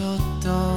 슬프지 않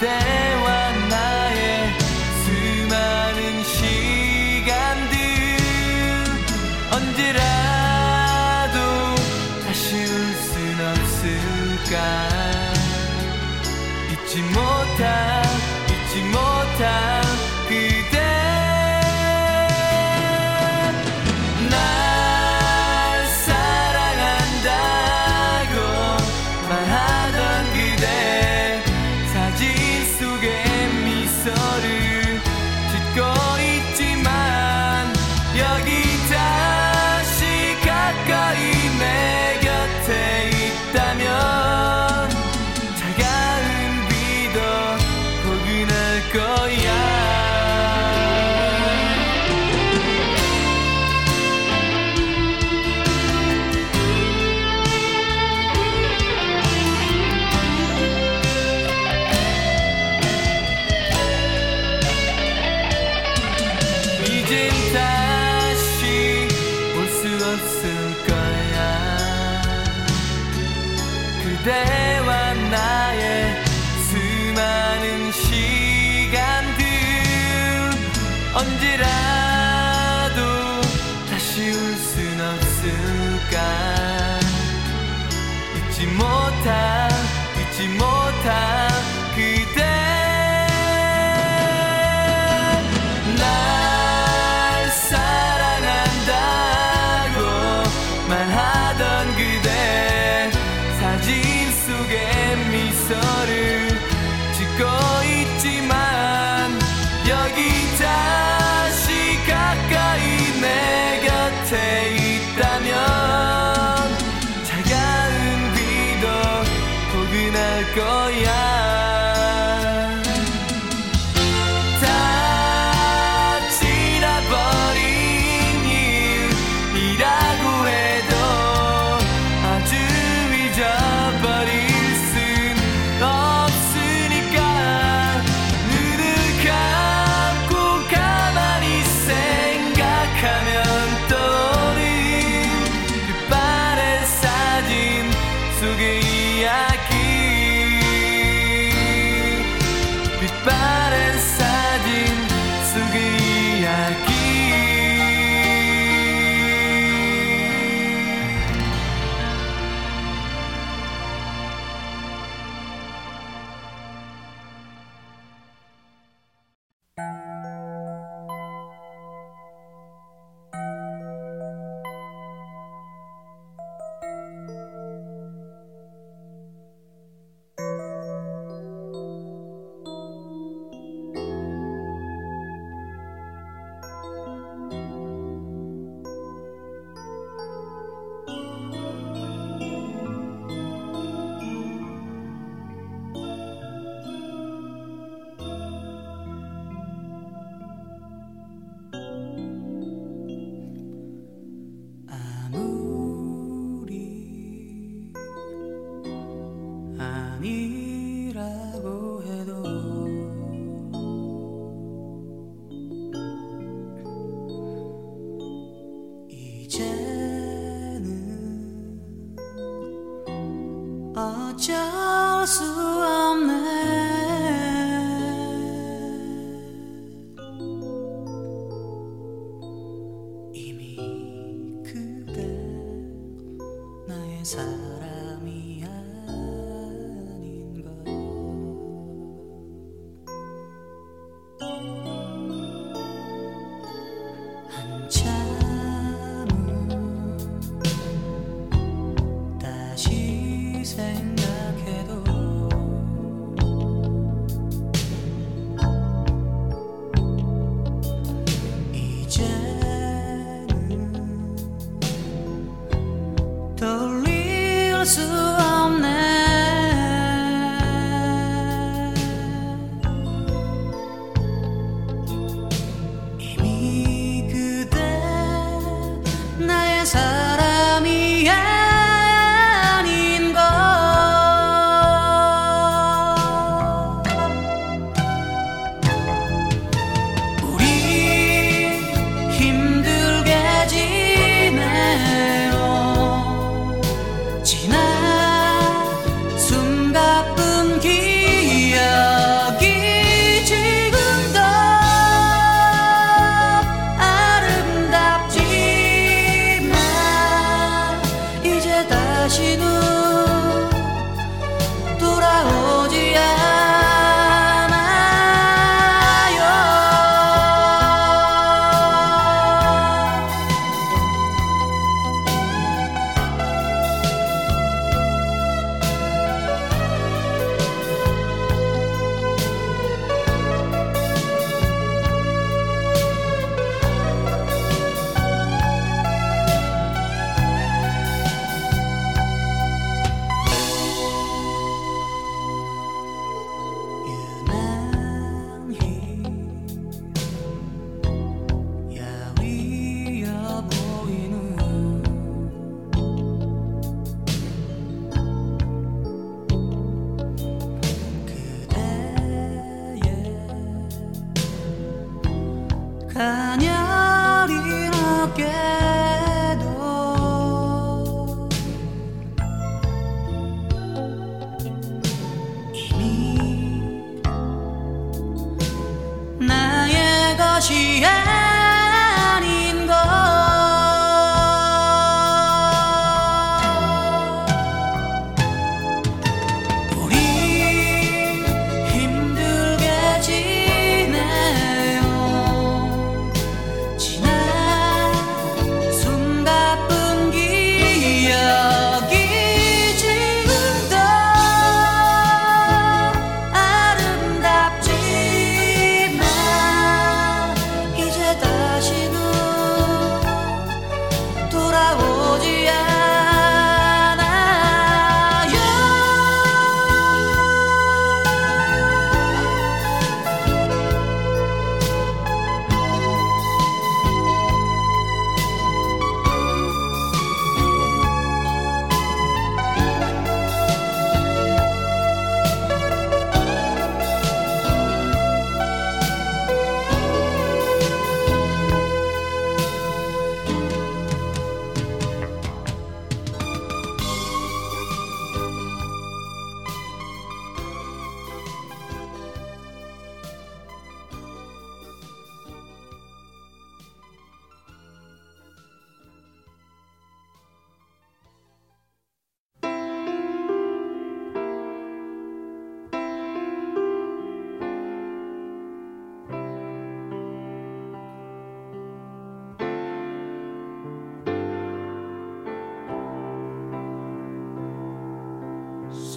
day. 바랜 사진 속의 그 이야기.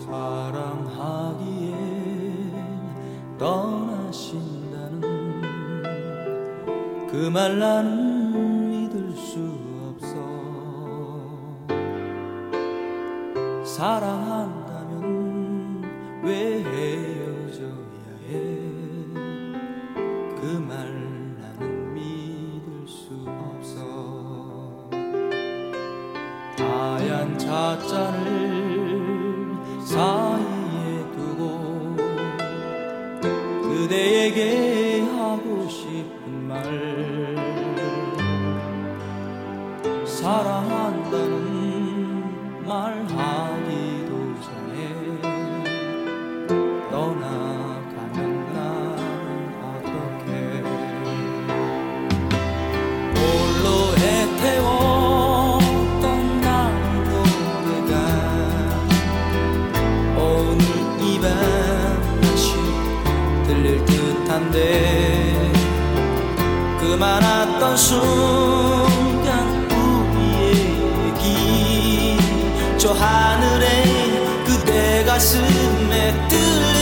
사랑하기에 떠나신다는 그 말 나는 믿을 수 없어. 사랑한 순간 우리에게 저 하늘에 그대 가슴에 뜨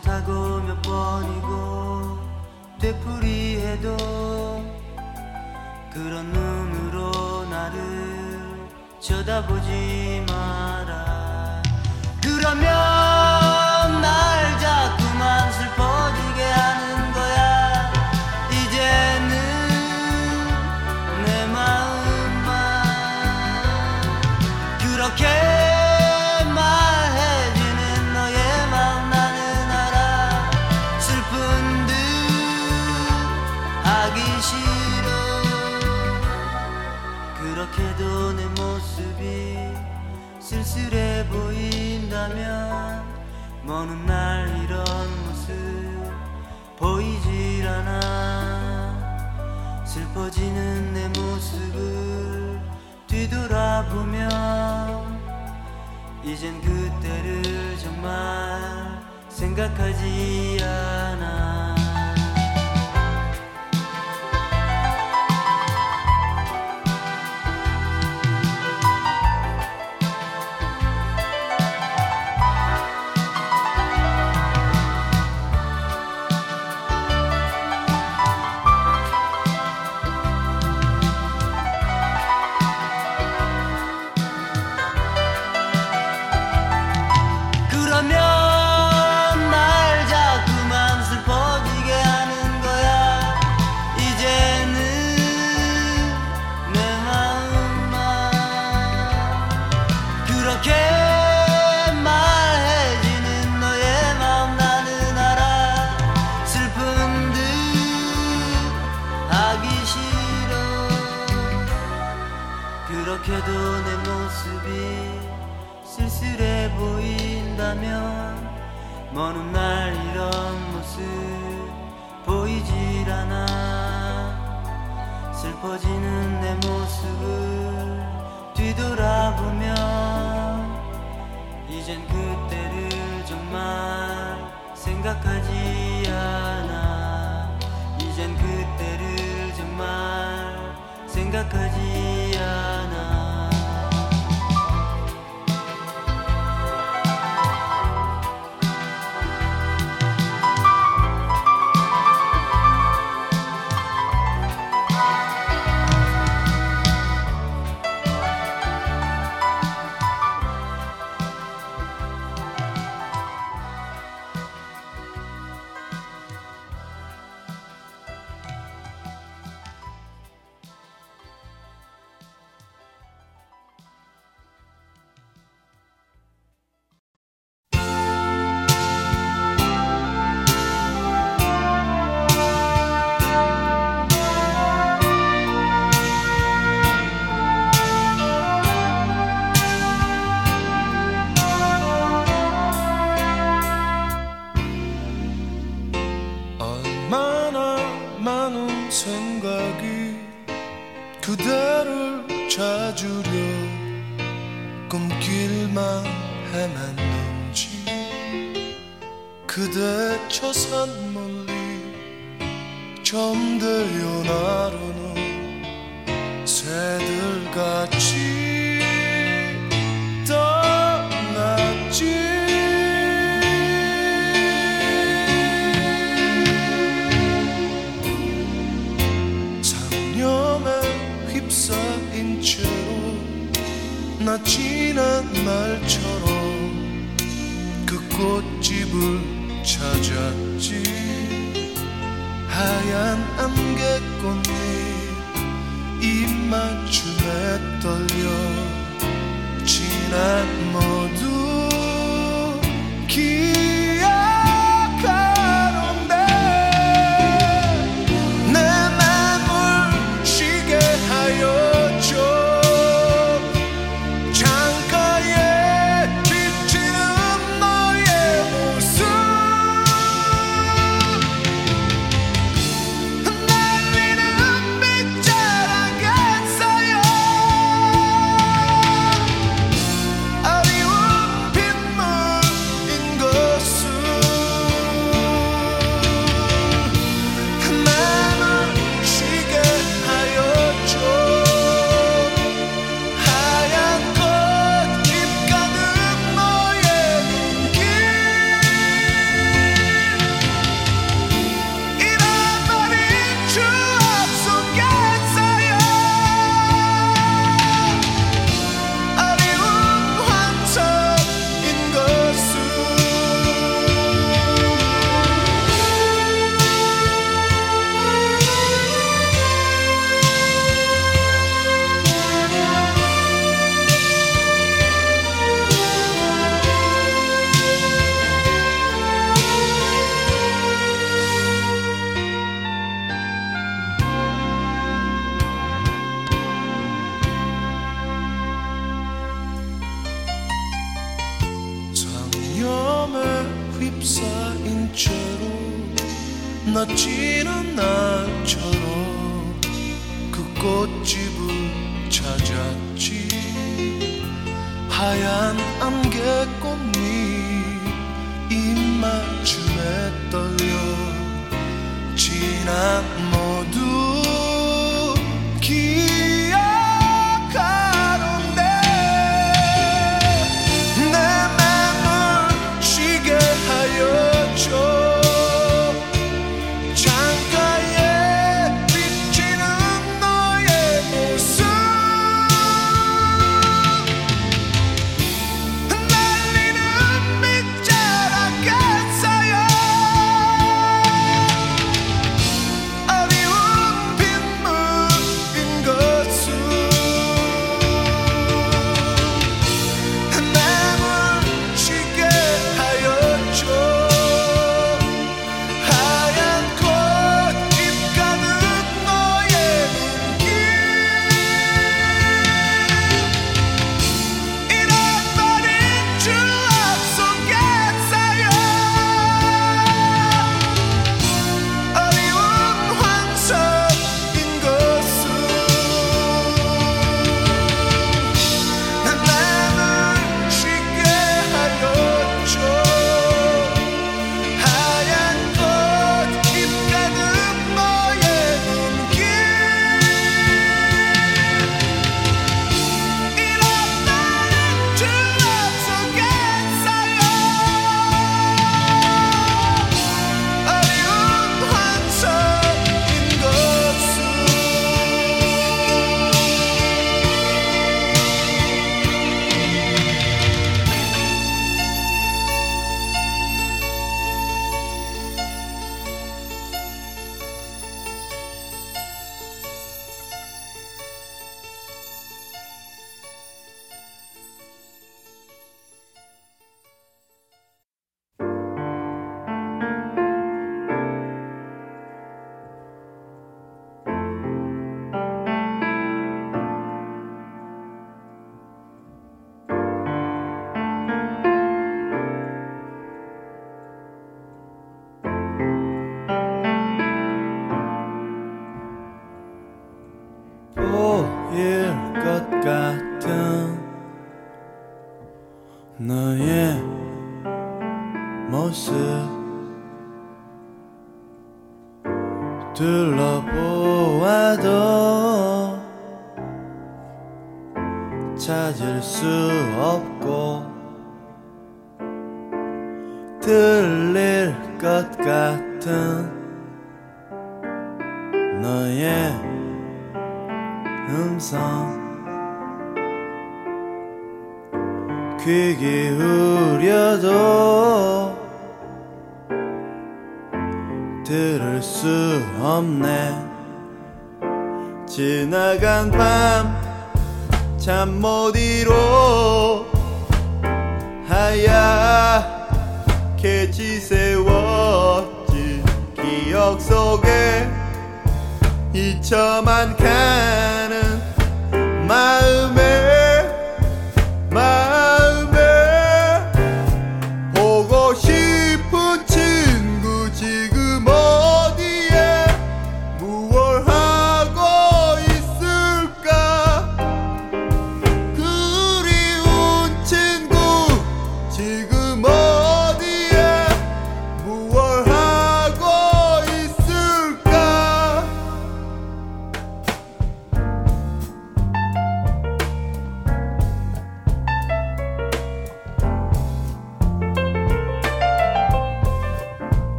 타고 몇 번이고 되풀이해도 그런 눈으로 나를 쳐다보지 마. 보면 이젠 그때를 정말 생각하지 않아. 学人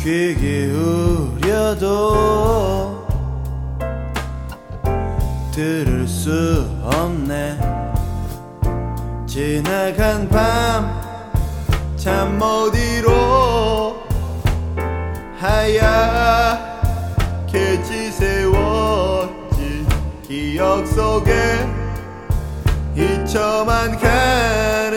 귀 기울여도 들을 수 없네. 지나간 밤 잠 못 이로 하얗게 지새웠지 그 기억 속에 잊혀만 간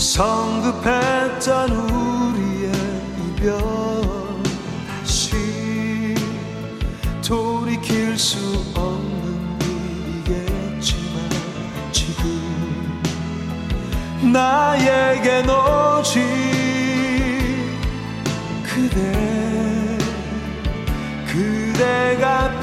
성급했던 우리의 이별. 다시 돌이킬 수 없는 일이겠지만 지금 나에게 오지 그대 그대가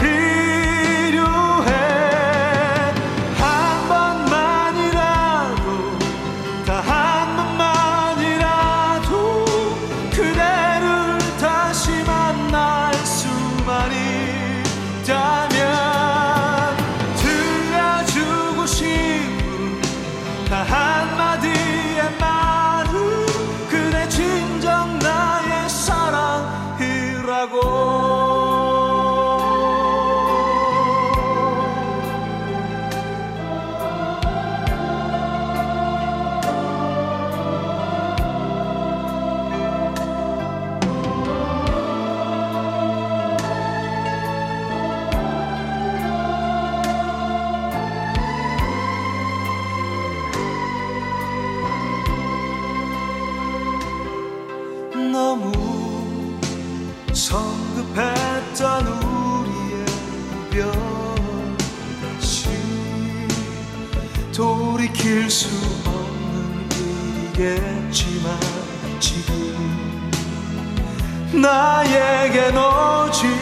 나에겐 오직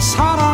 사랑